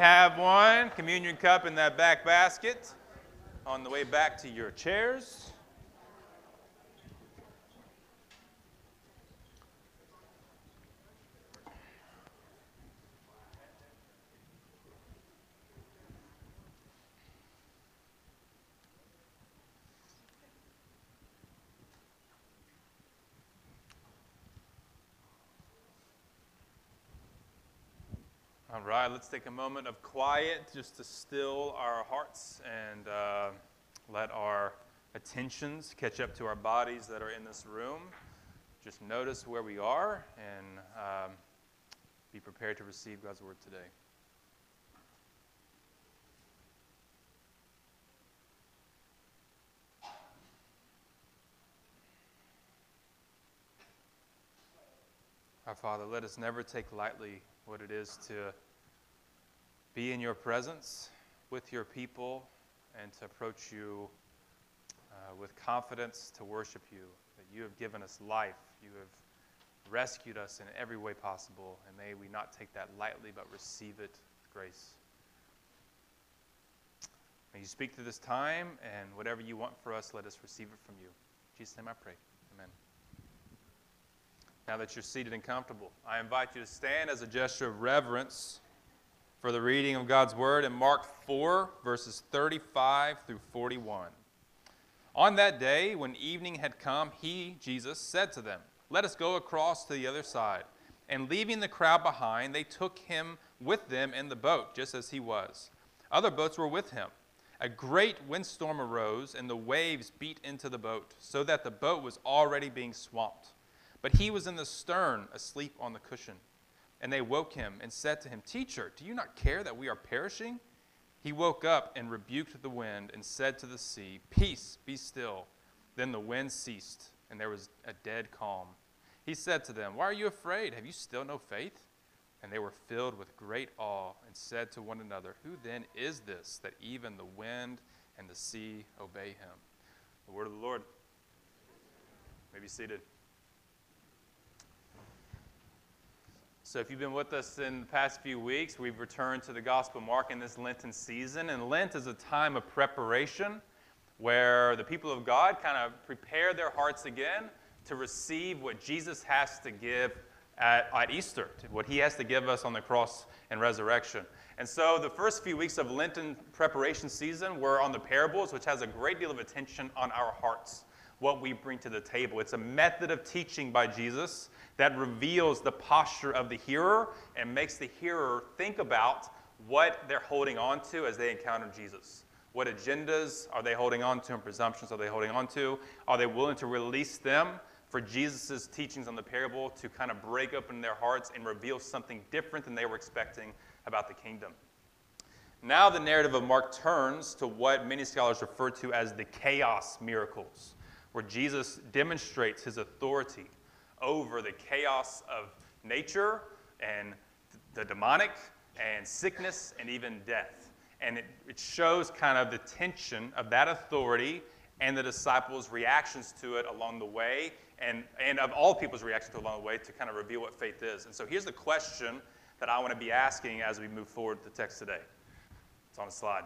Have one communion cup in that back basket on the way back to your chairs. All right, let's take a moment of quiet just to still our hearts and uh, let our attentions catch up to our bodies that are in this room. Just notice where we are and um, be prepared to receive God's word today. Our Father, let us never take lightly what it is to be in your presence with your people and to approach you uh, with confidence to worship you. That you have given us life, you have rescued us in every way possible, and may we not take that lightly but receive it with grace. May you speak through this time, and whatever you want for us, let us receive it from you. In Jesus' name I pray. Amen. Now that you're seated and comfortable, I invite you to stand as a gesture of reverence for the reading of God's Word in Mark 4, verses 35 through 41. On that day, when evening had come, he, Jesus, said to them, Let us go across to the other side. And leaving the crowd behind, they took him with them in the boat, just as he was. Other boats were with him. A great windstorm arose, and the waves beat into the boat, so that the boat was already being swamped. But he was in the stern, asleep on the cushion. And they woke him and said to him, Teacher, do you not care that we are perishing? He woke up and rebuked the wind and said to the sea, Peace, be still. Then the wind ceased, and there was a dead calm. He said to them, Why are you afraid? Have you still no faith? And they were filled with great awe and said to one another, Who then is this that even the wind and the sea obey him? The word of the Lord. may be seated. So, if you've been with us in the past few weeks, we've returned to the Gospel Mark in this Lenten season. And Lent is a time of preparation where the people of God kind of prepare their hearts again to receive what Jesus has to give at, at Easter, what he has to give us on the cross and resurrection. And so, the first few weeks of Lenten preparation season were on the parables, which has a great deal of attention on our hearts, what we bring to the table. It's a method of teaching by Jesus that reveals the posture of the hearer and makes the hearer think about what they're holding on to as they encounter Jesus. What agendas are they holding on to and presumptions are they holding on to? Are they willing to release them for Jesus' teachings on the parable to kind of break open their hearts and reveal something different than they were expecting about the kingdom? Now, the narrative of Mark turns to what many scholars refer to as the chaos miracles, where Jesus demonstrates his authority over the chaos of nature and the demonic and sickness and even death. And it, it shows kind of the tension of that authority and the disciples' reactions to it along the way, and, and of all people's reactions to it along the way to kind of reveal what faith is. And so here's the question that I want to be asking as we move forward the text today. It's on a slide.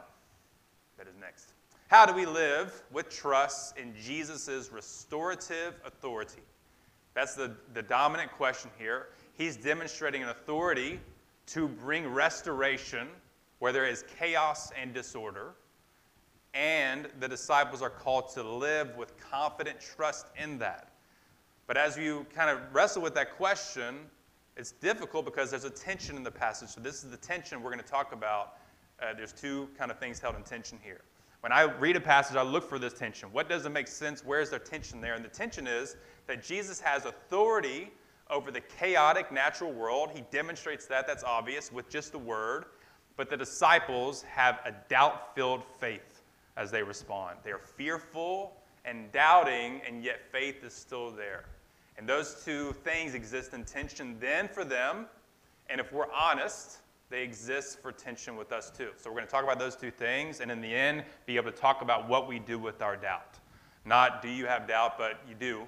That is next. How do we live with trust in Jesus' restorative authority? That's the, the dominant question here. He's demonstrating an authority to bring restoration where there is chaos and disorder. And the disciples are called to live with confident trust in that. But as you kind of wrestle with that question, it's difficult because there's a tension in the passage. So, this is the tension we're going to talk about. Uh, there's two kind of things held in tension here. When I read a passage, I look for this tension. What doesn't make sense? Where's there tension there? And the tension is that Jesus has authority over the chaotic natural world. He demonstrates that, that's obvious, with just the word. But the disciples have a doubt filled faith as they respond. They are fearful and doubting, and yet faith is still there. And those two things exist in tension then for them. And if we're honest, they exist for tension with us too. So we're going to talk about those two things, and in the end, be able to talk about what we do with our doubt. Not do you have doubt, but you do.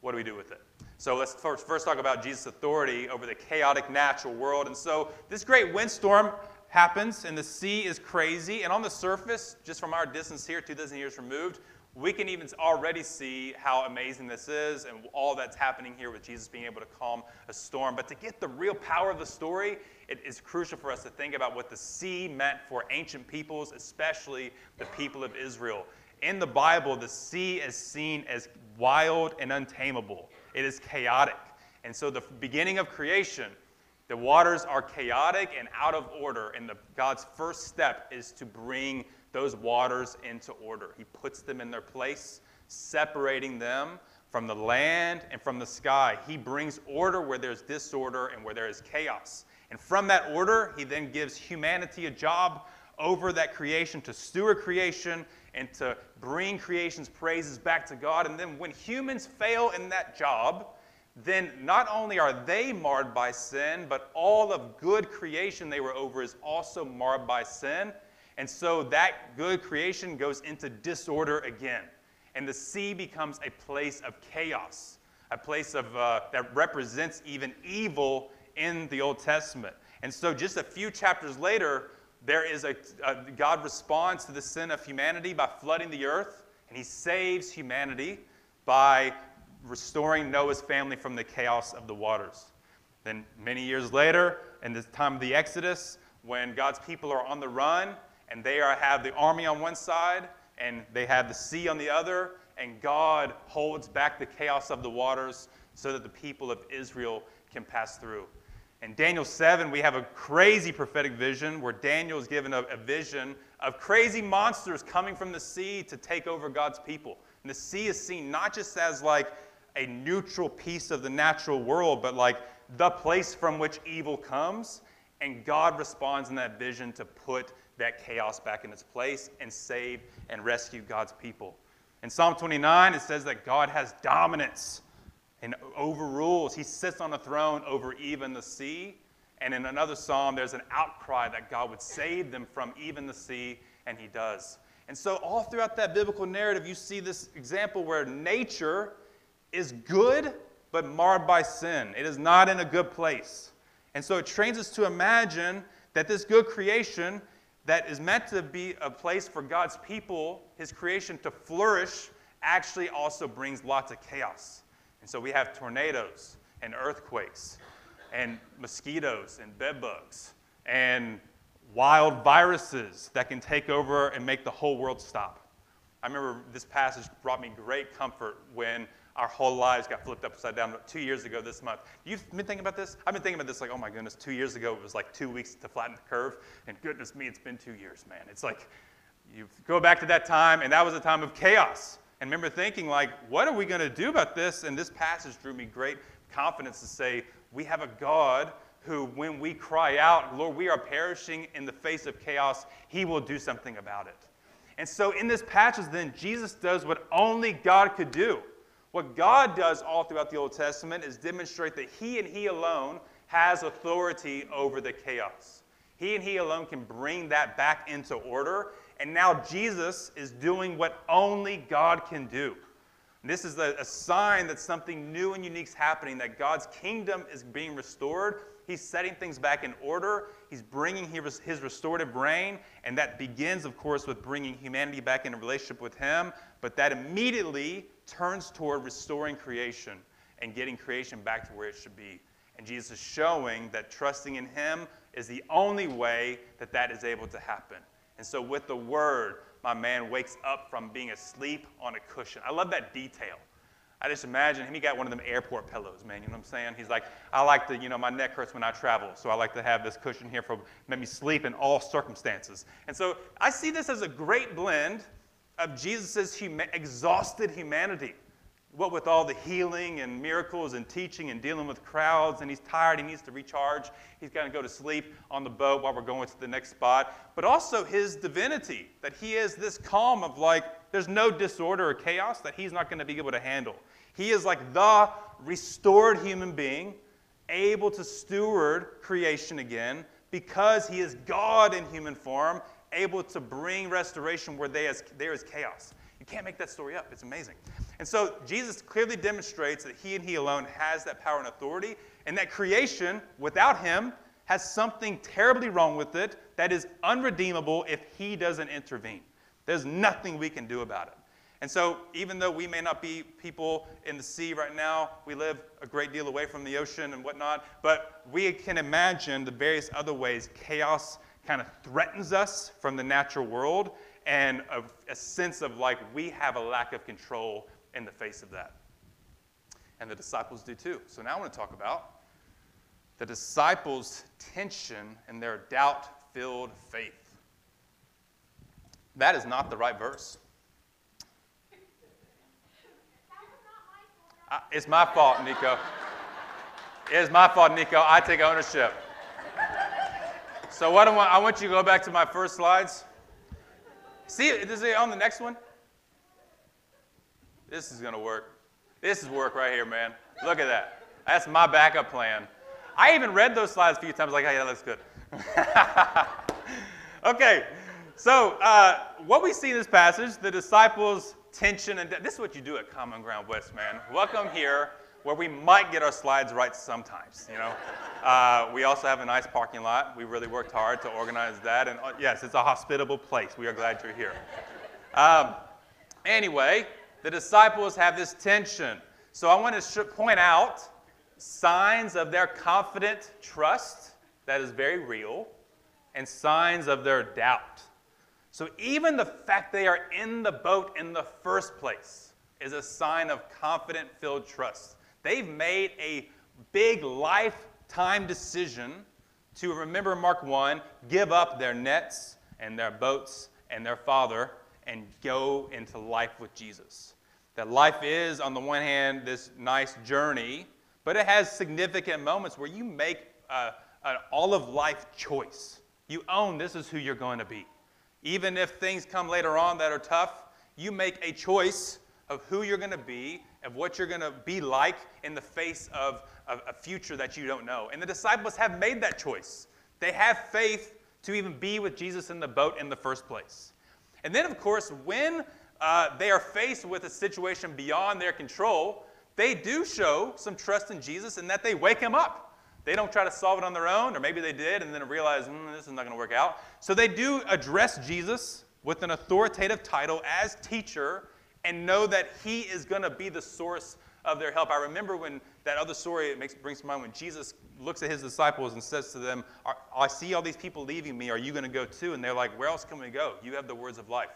What do we do with it? So let's first, first talk about Jesus' authority over the chaotic natural world. And so this great windstorm happens, and the sea is crazy. And on the surface, just from our distance here, 2,000 years removed, we can even already see how amazing this is and all that's happening here with Jesus being able to calm a storm. But to get the real power of the story, it is crucial for us to think about what the sea meant for ancient peoples, especially the people of Israel. In the Bible, the sea is seen as wild and untamable, it is chaotic. And so, the beginning of creation, the waters are chaotic and out of order. And the, God's first step is to bring those waters into order. He puts them in their place, separating them from the land and from the sky. He brings order where there's disorder and where there is chaos. And from that order, he then gives humanity a job over that creation to steward creation and to bring creation's praises back to God. And then when humans fail in that job, then not only are they marred by sin, but all of good creation they were over is also marred by sin. And so that good creation goes into disorder again. And the sea becomes a place of chaos, a place of, uh, that represents even evil in the Old Testament. And so just a few chapters later, there is a, a God responds to the sin of humanity by flooding the earth, and he saves humanity by restoring Noah's family from the chaos of the waters. Then, many years later, in the time of the Exodus, when God's people are on the run, and they are, have the army on one side and they have the sea on the other, and God holds back the chaos of the waters so that the people of Israel can pass through. In Daniel 7, we have a crazy prophetic vision where Daniel is given a, a, vision of crazy monsters coming from the sea to take over God's people. And the sea is seen not just as like a neutral piece of the natural world, but like the place from which evil comes. And God responds in that vision to put that chaos back in its place and save and rescue God's people. In Psalm 29, it says that God has dominance and overrules. He sits on a throne over even the sea. And in another psalm, there's an outcry that God would save them from even the sea, and He does. And so, all throughout that biblical narrative, you see this example where nature is good, but marred by sin. It is not in a good place. And so, it trains us to imagine that this good creation that is meant to be a place for God's people, his creation to flourish, actually also brings lots of chaos. And so we have tornadoes and earthquakes and mosquitoes and bedbugs and wild viruses that can take over and make the whole world stop. I remember this passage brought me great comfort when our whole lives got flipped upside down two years ago this month. You've been thinking about this? I've been thinking about this like, oh my goodness, two years ago it was like two weeks to flatten the curve, and goodness me, it's been two years, man. It's like you go back to that time, and that was a time of chaos. And remember thinking like, what are we going to do about this? And this passage drew me great confidence to say, we have a God who, when we cry out, Lord, we are perishing in the face of chaos, he will do something about it. And so in this passage, then, Jesus does what only God could do. What God does all throughout the Old Testament is demonstrate that He and He alone has authority over the chaos. He and He alone can bring that back into order. And now Jesus is doing what only God can do. This is a, a sign that something new and unique is happening, that God's kingdom is being restored. He's setting things back in order. He's bringing his, restorative reign. And that begins, of course, with bringing humanity back in relationship with Him. But that immediately turns toward restoring creation and getting creation back to where it should be. And Jesus is showing that trusting in Him is the only way that that is able to happen. And so, with the word, my man wakes up from being asleep on a cushion. I love that detail. I just imagine him, he got one of them airport pillows, man. You know what I'm saying? He's like, I like to, you know, my neck hurts when I travel, so I like to have this cushion here for let me sleep in all circumstances. And so I see this as a great blend of Jesus' huma- exhausted humanity. What with all the healing and miracles and teaching and dealing with crowds, and he's tired, he needs to recharge. He's going to go to sleep on the boat while we're going to the next spot. But also his divinity, that he is this calm of like, there's no disorder or chaos that he's not going to be able to handle. He is like the restored human being, able to steward creation again because he is God in human form able to bring restoration where there is chaos. You can't make that story up. It's amazing. And so Jesus clearly demonstrates that he and he alone has that power and authority, and that creation, without him, has something terribly wrong with it that is unredeemable if he doesn't intervene. There's nothing we can do about it. And so, even though we may not be people in the sea right now, we live a great deal away from the ocean and whatnot, but we can imagine the various other ways chaos kind of threatens us from the natural world and a, a sense of like we have a lack of control in the face of that. And the disciples do too. So, now I want to talk about the disciples' tension and their doubt filled faith. That is not the right verse. it's my fault, Nico. It's my fault, Nico. I take ownership. So what I want, I want you to go back to my first slides. See, is it on the next one? This is going to work. This is work right here, man. Look at that. That's my backup plan. I even read those slides a few times, like, oh, yeah, that's good. okay, so uh, what we see in this passage, the disciples' tension, and this is what you do at Common Ground West, man. Welcome here, where we might get our slides right sometimes, you know. Uh, we also have a nice parking lot. We really worked hard to organize that, and uh, yes, it's a hospitable place. We are glad you're here. Um, anyway, the disciples have this tension. So I want to point out signs of their confident trust that is very real, and signs of their doubt. So even the fact they are in the boat in the first place is a sign of confident filled trust. They've made a big lifetime decision to remember Mark 1, give up their nets and their boats and their father and go into life with Jesus. That life is, on the one hand, this nice journey but it has significant moments where you make a, an all of life choice. You own this is who you're going to be. Even if things come later on that are tough, you make a choice of who you're going to be, of what you're going to be like in the face of, of a future that you don't know. And the disciples have made that choice. They have faith to even be with Jesus in the boat in the first place. And then, of course, when uh, they are faced with a situation beyond their control, they do show some trust in Jesus and that they wake him up. They don't try to solve it on their own, or maybe they did and then realize mm, this is not going to work out. So they do address Jesus with an authoritative title as teacher and know that he is going to be the source of their help. I remember when that other story it makes, brings to mind when Jesus looks at his disciples and says to them, I see all these people leaving me. Are you going to go too? And they're like, Where else can we go? You have the words of life.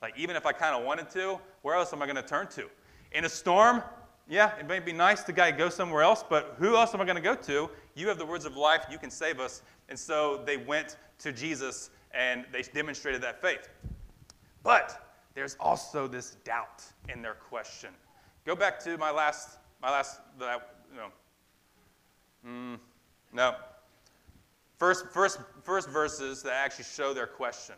Like, even if I kind of wanted to, where else am I going to turn to? In a storm, yeah, it may be nice to go somewhere else, but who else am I going to go to? You have the words of life. You can save us. And so they went to Jesus and they demonstrated that faith. But there's also this doubt in their question. Go back to my last, my last, you know, mm, no. First, first, first verses that actually show their question.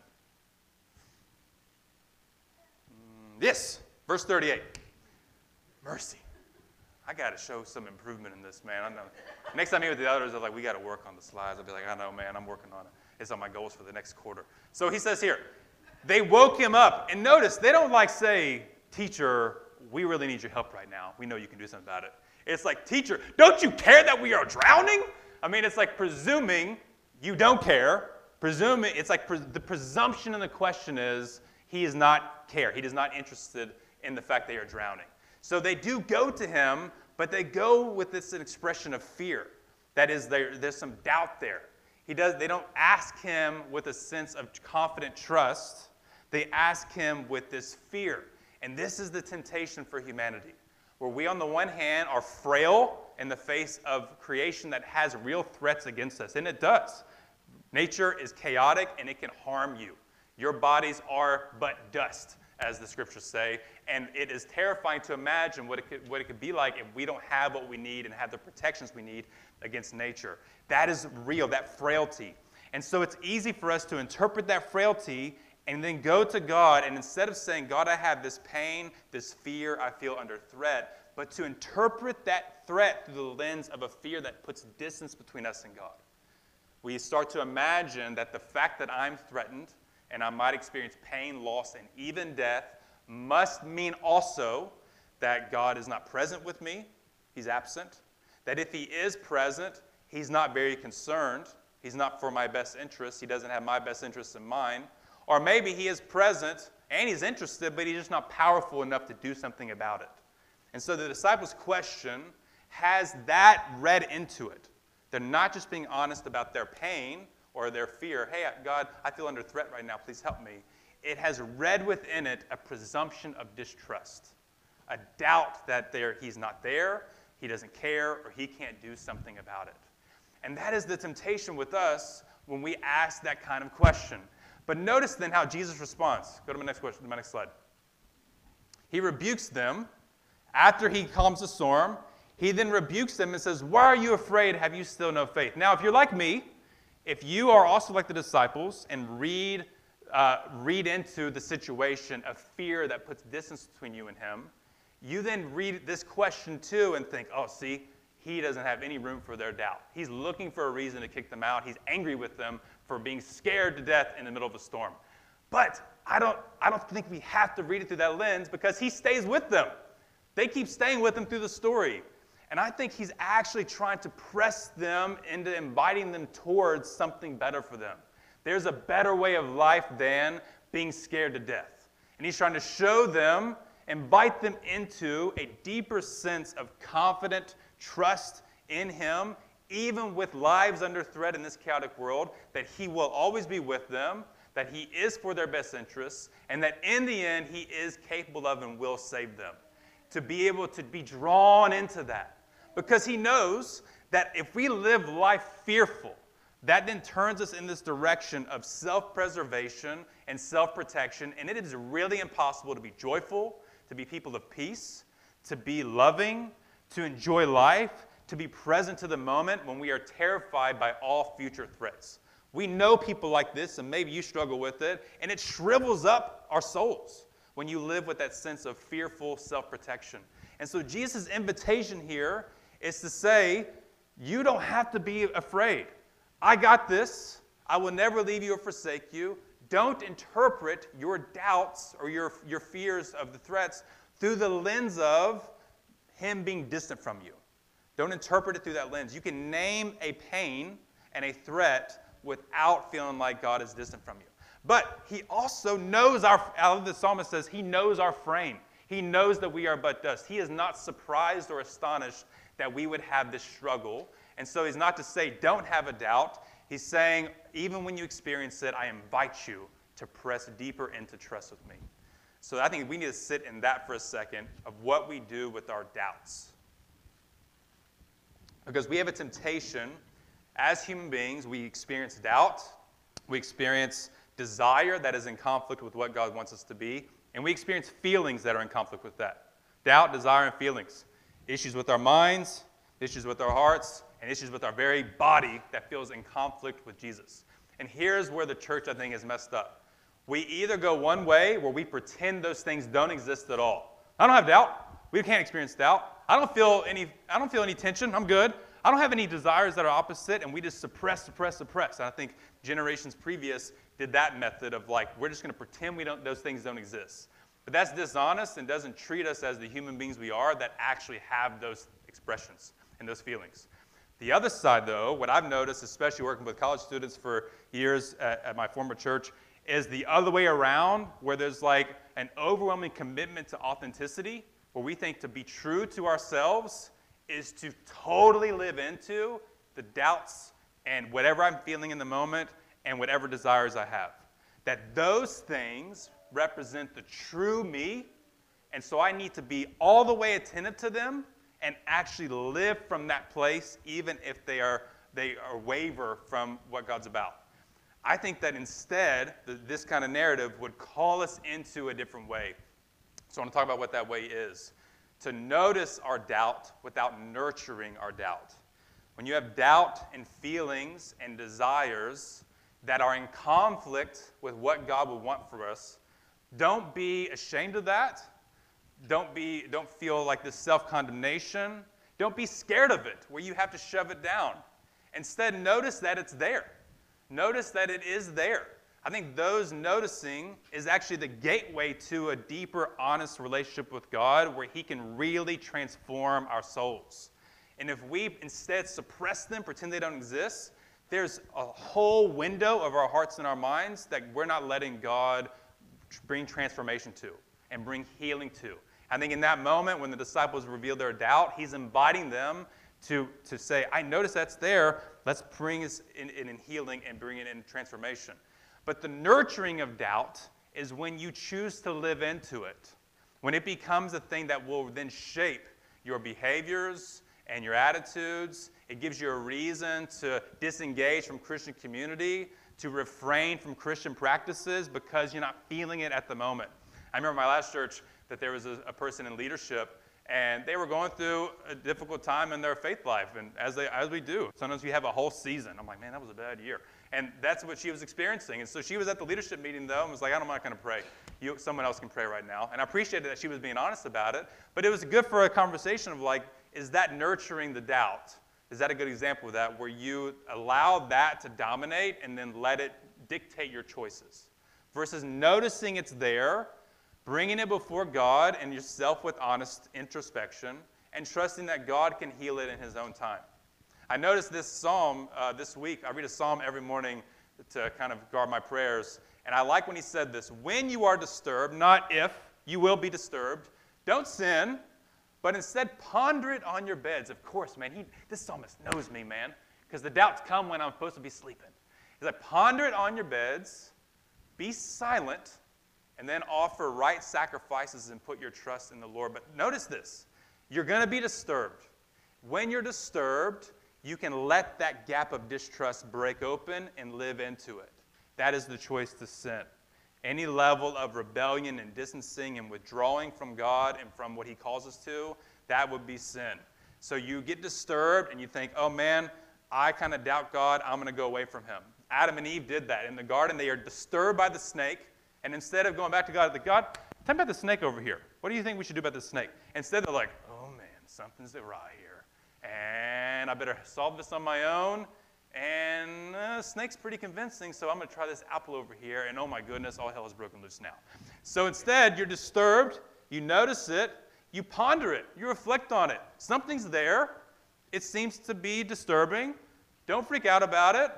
Mm, yes, verse 38. Mercy. I got to show some improvement in this, man. I know. Next time I meet with the others, they're like, we got to work on the slides. I'll be like, I know, man, I'm working on it. It's on my goals for the next quarter. So he says here, they woke him up. And notice, they don't like say, teacher, we really need your help right now. We know you can do something about it. It's like, teacher, don't you care that we are drowning? I mean, it's like presuming you don't care. Presuming, it's like pre- the presumption in the question is he is not care. He is not interested in the fact they are drowning. So they do go to him, but they go with this expression of fear. That is, there, there's some doubt there. He does, they don't ask him with a sense of confident trust. They ask him with this fear. And this is the temptation for humanity, where we, on the one hand, are frail in the face of creation that has real threats against us. And it does. Nature is chaotic and it can harm you. Your bodies are but dust as the scriptures say. And it is terrifying to imagine what it, could, what it could be like if we don't have what we need and have the protections we need against nature. That is real, that frailty. And so it's easy for us to interpret that frailty and then go to God, and instead of saying, God, I have this pain, this fear, I feel under threat, but to interpret that threat through the lens of a fear that puts distance between us and God. We start to imagine that the fact that I'm threatened, and I might experience pain, loss, and even death, must mean also that God is not present with me, He's absent. That if He is present, He's not very concerned, He's not for my best interest. He doesn't have my best interests in mind. Or maybe he is present and he's interested, but he's just not powerful enough to do something about it. And so the disciples' question has that read into it. They're not just being honest about their pain or their fear. Hey, God, I feel under threat right now. Please help me. It has read within it a presumption of distrust, a doubt that he's not there, he doesn't care, or he can't do something about it. And that is the temptation with us when we ask that kind of question. But notice then how Jesus responds. Go to my next question, my next slide. He rebukes them after he calms the storm. He then rebukes them and says, Why are you afraid? Have you still no faith? Now, if you're like me, if you are also like the disciples and read, uh, read into the situation of fear that puts distance between you and him, you then read this question too and think, oh, see, he doesn't have any room for their doubt. He's looking for a reason to kick them out. He's angry with them for being scared to death in the middle of a storm. But I don't, I don't think we have to read it through that lens because he stays with them. They keep staying with him through the story. And I think he's actually trying to press them into inviting them towards something better for them. There's a better way of life than being scared to death. And he's trying to show them, invite them into a deeper sense of confident trust in him, even with lives under threat in this chaotic world, that he will always be with them, that he is for their best interests, and that in the end, he is capable of and will save them. To be able to be drawn into that because he knows that if we live life fearful, that then turns us in this direction of self preservation and self protection. And it is really impossible to be joyful, to be people of peace, to be loving, to enjoy life, to be present to the moment when we are terrified by all future threats. We know people like this, and maybe you struggle with it, and it shrivels up our souls when you live with that sense of fearful self protection. And so, Jesus' invitation here is to say, you don't have to be afraid. I got this. I will never leave you or forsake you. Don't interpret your doubts or your, your fears of the threats through the lens of him being distant from you. Don't interpret it through that lens. You can name a pain and a threat without feeling like God is distant from you. But he also knows our, the psalmist says, he knows our frame. He knows that we are but dust. He is not surprised or astonished that we would have this struggle. And so he's not to say, don't have a doubt. He's saying, even when you experience it, I invite you to press deeper into trust with me. So I think we need to sit in that for a second of what we do with our doubts. Because we have a temptation, as human beings, we experience doubt, we experience desire that is in conflict with what God wants us to be, and we experience feelings that are in conflict with that. Doubt, desire, and feelings issues with our minds, issues with our hearts, and issues with our very body that feels in conflict with Jesus. And here's where the church, I think, is messed up. We either go one way where we pretend those things don't exist at all. I don't have doubt. We can't experience doubt. I don't feel any, I don't feel any tension. I'm good. I don't have any desires that are opposite, and we just suppress, suppress, suppress. And I think generations previous did that method of like, we're just going to pretend we don't, those things don't exist. But that's dishonest and doesn't treat us as the human beings we are that actually have those expressions and those feelings. The other side, though, what I've noticed, especially working with college students for years at, at, my former church, is the other way around, where there's like an overwhelming commitment to authenticity, where we think to be true to ourselves is to totally live into the doubts and whatever I'm feeling in the moment and whatever desires I have. That those things represent the true me. And so I need to be all the way attentive to them and actually live from that place, even if they are they are waver from what God's about. I think that instead, the, this kind of narrative would call us into a different way. So I want to talk about what that way is. To notice our doubt without nurturing our doubt. When you have doubt and feelings and desires that are in conflict with what God would want for us, don't be ashamed of that. Don't, be, don't feel like this self condemnation. Don't be scared of it where you have to shove it down. Instead, notice that it's there. Notice that it is there. I think those noticing is actually the gateway to a deeper, honest relationship with God where He can really transform our souls. And if we instead suppress them, pretend they don't exist, there's a whole window of our hearts and our minds that we're not letting God bring transformation to and bring healing to. I think in that moment when the disciples reveal their doubt, he's inviting them to, to say, I notice that's there. Let's bring it in, in, in healing and bring it in transformation. But the nurturing of doubt is when you choose to live into it, when it becomes a thing that will then shape your behaviors and your attitudes. It gives you a reason to disengage from Christian community, to refrain from Christian practices because you're not feeling it at the moment. I remember my last church that there was a, a person in leadership and they were going through a difficult time in their faith life and as, they, as we do sometimes we have a whole season i'm like man that was a bad year and that's what she was experiencing. And so she was at the leadership meeting though and was like i'm not going to pray. You, someone else can pray right now. And i appreciated that she was being honest about it but it was good for a conversation of like is that nurturing the doubt? Is that a good example of that where you allow that to dominate and then let it dictate your choices? Versus noticing it's there bringing it before God and yourself with honest introspection, and trusting that God can heal it in His own time. I noticed this psalm uh, this week. I read a psalm every morning to kind of guard my prayers. And I like when he said this when you are disturbed, not if, you will be disturbed, don't sin, but instead ponder it on your beds. Of course, man, he, this psalmist knows me, man, because the doubts come when I'm supposed to be sleeping. He's like, ponder it on your beds, be silent, and then offer right sacrifices and put your trust in the Lord. But notice this you're going to be disturbed. When you're disturbed, you can let that gap of distrust break open and live into it. That is the choice to sin. Any level of rebellion and distancing and withdrawing from God and from what He calls us to, that would be sin. So you get disturbed and you think, oh man, I kind of doubt God, I'm going to go away from Him. Adam and Eve did that. In the garden, they are disturbed by the snake. And instead of going back to God, like, God, tell me about the snake over here. What do you think we should do about the snake? Instead, they're like, oh man, something's awry here. And I better solve this on my own. And uh, snake's pretty convincing, so I'm going to try this apple over here. And oh my goodness, all hell is broken loose now. So instead, you're disturbed. You notice it. You ponder it. You reflect on it. Something's there. It seems to be disturbing. Don't freak out about it.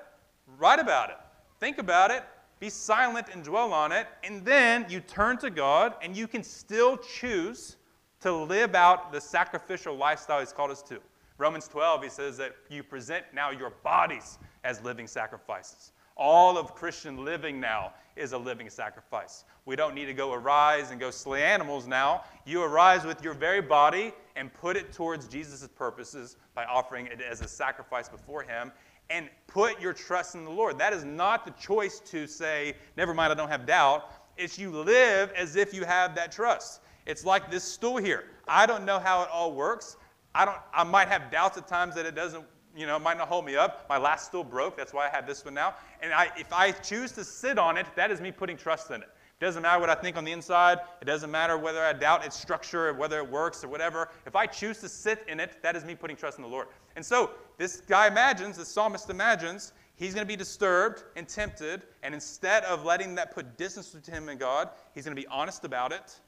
Write about it. Think about it be silent and dwell on it, and then you turn to God and you can still choose to live out the sacrificial lifestyle He's called us to. Romans 12, he says that you present now your bodies as living sacrifices. All of Christian living now is a living sacrifice. We don't need to go arise and go slay animals now. You arise with your very body and put it towards Jesus' purposes by offering it as a sacrifice before Him and put your trust in the Lord. That is not the choice to say, never mind, I don't have doubt. It's you live as if you have that trust. It's like this stool here. I don't know how it all works. I, don't, I might have doubts at times that it doesn't, you know, might not hold me up. My last stool broke. That's why I have this one now. And I, if I choose to sit on it, that is me putting trust in it. It doesn't matter what I think on the inside. It doesn't matter whether I doubt its structure, or whether it works or whatever. If I choose to sit in it, that is me putting trust in the Lord. And so this guy imagines, the psalmist imagines, he's going to be disturbed and tempted, and instead of letting that put distance between him and God, he's going to be honest about it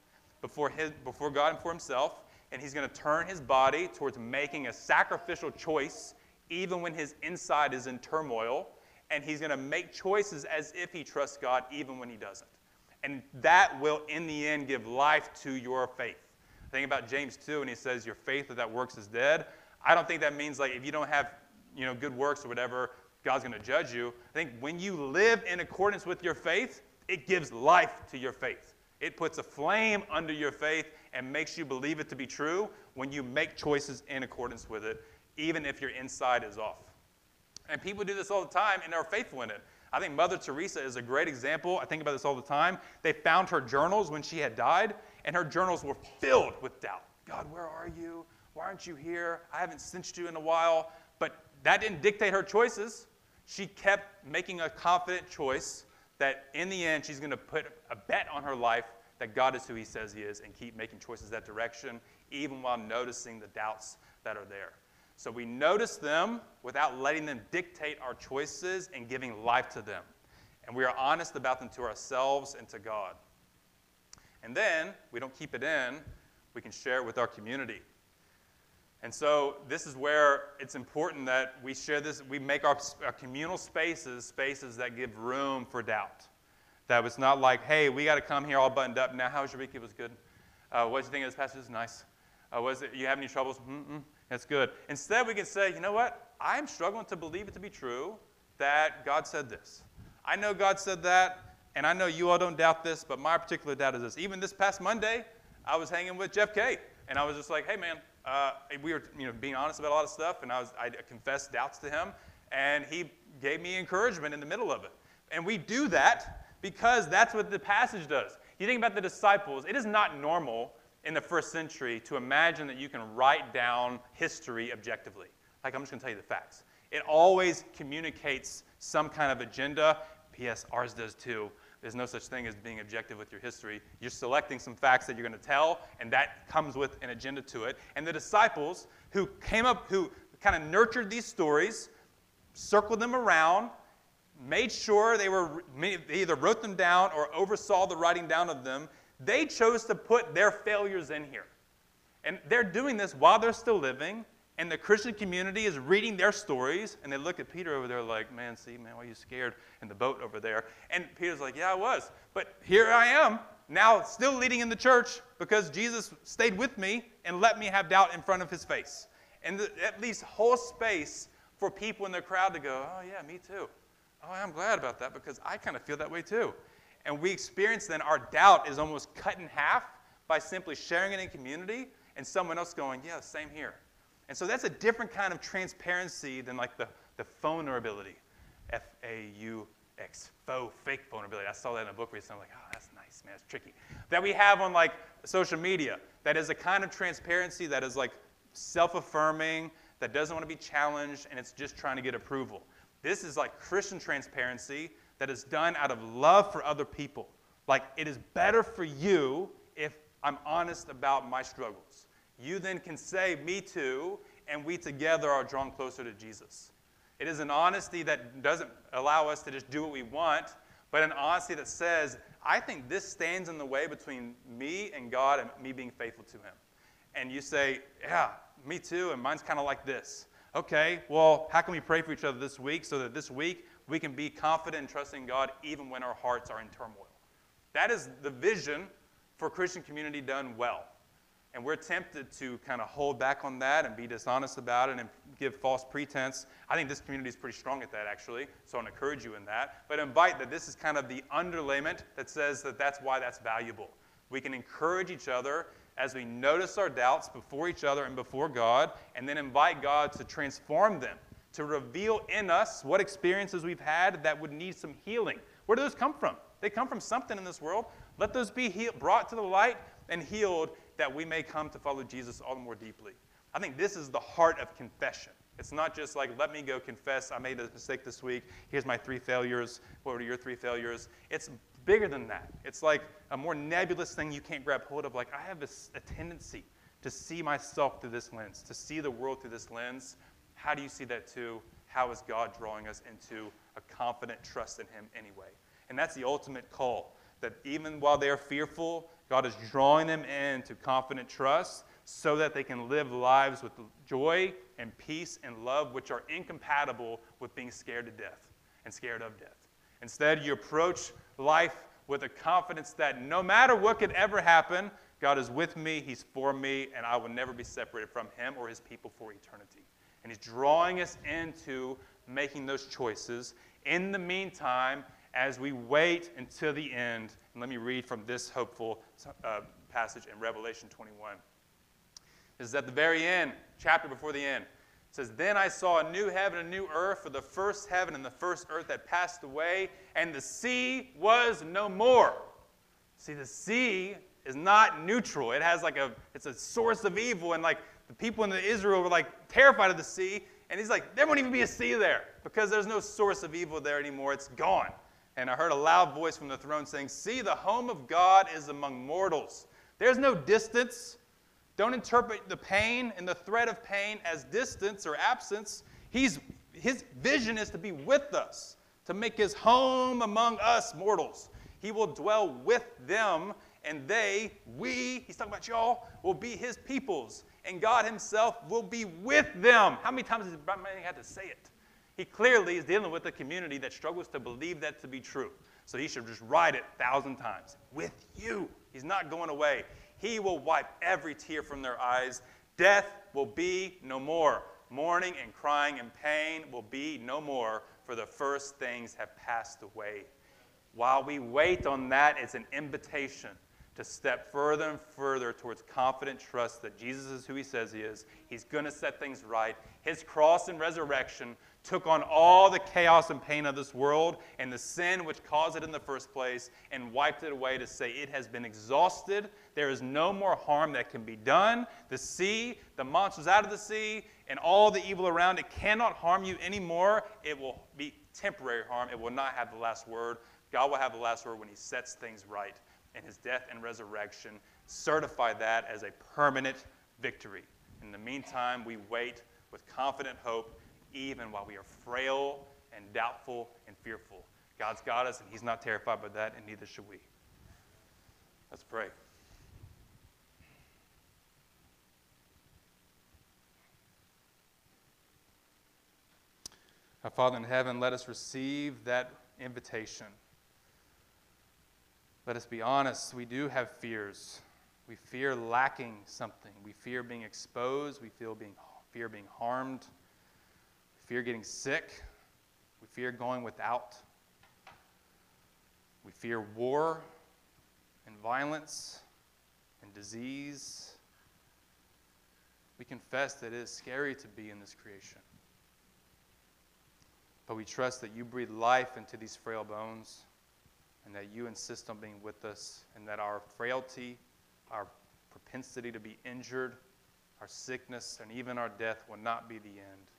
before, his, before God and for himself, and he's going to turn his body towards making a sacrificial choice, even when his inside is in turmoil, and he's going to make choices as if he trusts God, even when he doesn't. And that will, in the end, give life to your faith. Think about James 2, and he says, Your faith without works is dead. I don't think that means like if you don't have you know, good works or whatever, God's going to judge you. I think when you live in accordance with your faith, it gives life to your faith. It puts a flame under your faith and makes you believe it to be true when you make choices in accordance with it, even if your inside is off. And people do this all the time and are faithful in it. I think Mother Teresa is a great example. I think about this all the time. They found her journals when she had died, and her journals were filled with doubt. God, where are you? Why aren't you here? I haven't cinched you in a while. But that didn't dictate her choices. She kept making a confident choice that in the end, she's going to put a bet on her life that God is who He says He is and keep making choices that direction, even while noticing the doubts that are there. So we notice them without letting them dictate our choices and giving life to them. And we are honest about them to ourselves and to God. And then we don't keep it in, we can share it with our community. And so this is where it's important that we share this, we make our, our communal spaces spaces that give room for doubt. That was not like, hey, we got to come here all buttoned up. Now, how was your week? It was good. Uh, what did you think of this passage? Nice. Uh, was it, you have any troubles? Mm-mm, that's good. Instead, we can say, you know what? I'm struggling to believe it to be true that God said this. I know God said that, and I know you all don't doubt this, but my particular doubt is this. Even this past Monday, I was hanging with Jeff K, and I was just like, hey, man, uh, we were you know, being honest about a lot of stuff, and I, was, I confessed doubts to him, and he gave me encouragement in the middle of it. And we do that because that's what the passage does. You think about the disciples, it is not normal in the first century to imagine that you can write down history objectively. Like, I'm just going to tell you the facts. It always communicates some kind of agenda. P.S. Ours does too. There's no such thing as being objective with your history. You're selecting some facts that you're going to tell, and that comes with an agenda to it. And the disciples who came up, who kind of nurtured these stories, circled them around, made sure they were they either wrote them down or oversaw the writing down of them. They chose to put their failures in here. And they're doing this while they're still living, and the Christian community is reading their stories, and they look at Peter over there like, man, see, man, why are you scared in the boat over there? And Peter's like, yeah, I was. But here I am, now still leading in the church because Jesus stayed with me and let me have doubt in front of his face. And the, at least whole space for people in the crowd to go, oh, yeah, me too. Oh, I'm glad about that because I kind of feel that way too. And we experience then our doubt is almost cut in half by simply sharing it in community and someone else going, yeah, same here. And so that's a different kind of transparency than like the, the vulnerability. F A U X, faux, fake vulnerability. I saw that in a book recently. I'm like, oh, that's nice, man. It's tricky. That we have on like social media. That is a kind of transparency that is like self affirming, that doesn't want to be challenged, and it's just trying to get approval. This is like Christian transparency that is done out of love for other people. Like, it is better for you if I'm honest about my struggles you then can say, Me too, and we together are drawn closer to Jesus. It is an honesty that doesn't allow us to just do what we want, but an honesty that says, I think this stands in the way between me and God and me being faithful to Him. And you say, Yeah, me too, and mine's kind of like this. Okay, well, how can we pray for each other this week so that this week we can be confident and trusting God even when our hearts are in turmoil? That is the vision for Christian community done well. And we're tempted to kind of hold back on that and be dishonest about it and give false pretense. I think this community is pretty strong at that, actually, so I want to encourage you in that. But invite that this is kind of the underlayment that says that that's why that's valuable. We can encourage each other as we notice our doubts before each other and before God, and then invite God to transform them, to reveal in us what experiences we've had that would need some healing. Where do those come from? They come from something in this world. Let those be brought to the light and healed that we may come to follow Jesus all the more deeply. I think this is the heart of confession. It's not just like, let me go confess, I made a mistake this week. Here's my three failures. What are your three failures? It's bigger than that. It's like a more nebulous thing you can't grab hold of. Like, I have a tendency to see myself through this lens, to see the world through this lens. How do you see that too? How is God drawing us into a confident trust in Him anyway? And that's the ultimate call that even while they are fearful, God is drawing them into confident trust so that they can live lives with joy and peace and love, which are incompatible with being scared to death and scared of death. Instead, you approach life with a confidence that no matter what could ever happen, God is with me, He's for me, and I will never be separated from Him or His people for eternity. And He's drawing us into making those choices. In the meantime, as we wait until the end. And let me read from this hopeful uh, passage in Revelation 21. This is at the very end, chapter before the end. It says, Then I saw a new heaven and a new earth, for the first heaven and the first earth had passed away, and the sea was no more. See, the sea is not neutral. It has like a, it's a source of evil, and like the people in Israel were like terrified of the sea, and he's like, there won't even be a sea there because there's no source of evil there anymore. It's gone. And I heard a loud voice from the throne saying, See, the home of God is among mortals. There's no distance. Don't interpret the pain and the threat of pain as distance or absence. He's, his vision is to be with us, to make his home among us mortals. He will dwell with them and they, we, he's talking about y'all, will be his peoples, and God himself will be with them. How many times has he had to say it? He clearly is dealing with a community that struggles to believe that to be true. So he should just write it a thousand times. With you. He's not going away. He will wipe every tear from their eyes. Death will be no more. Mourning and crying and pain will be no more, for the first things have passed away. While we wait on that, it's an invitation to step further and further towards confident trust that Jesus is who he says he is. He's going to set things right. His cross and resurrection took on all the chaos and pain of this world and the sin which caused it in the first place and wiped it away to say it has been exhausted. There is no more harm that can be done. The sea, the monsters out of the sea, and all the evil around it cannot harm you anymore. It will be temporary harm. It will not have the last word. God will have the last word when he sets things right and his death and resurrection certify that as a permanent victory. In the meantime, we wait with confident hope, even while we are frail and doubtful and fearful. God's got us, and he's not terrified by that, and neither should we. Let's pray. Our Father in heaven, let us receive that invitation. Let us be honest, we do have fears. We fear lacking something. We fear being exposed. We feel being, fear being harmed. We fear getting sick. We fear going without. We fear war and violence and disease. We confess that it is scary to be in this creation. But we trust that you breathe life into these frail bones and that you insist on being with us, and that our frailty, our propensity to be injured, our sickness, and even our death will not be the end.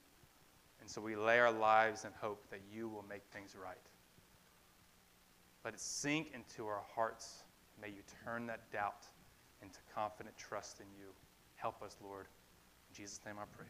And so we lay our lives in hope that you will make things right. Let it sink into our hearts. May you turn that doubt into confident trust in you. Help us, Lord. In Jesus' name I pray.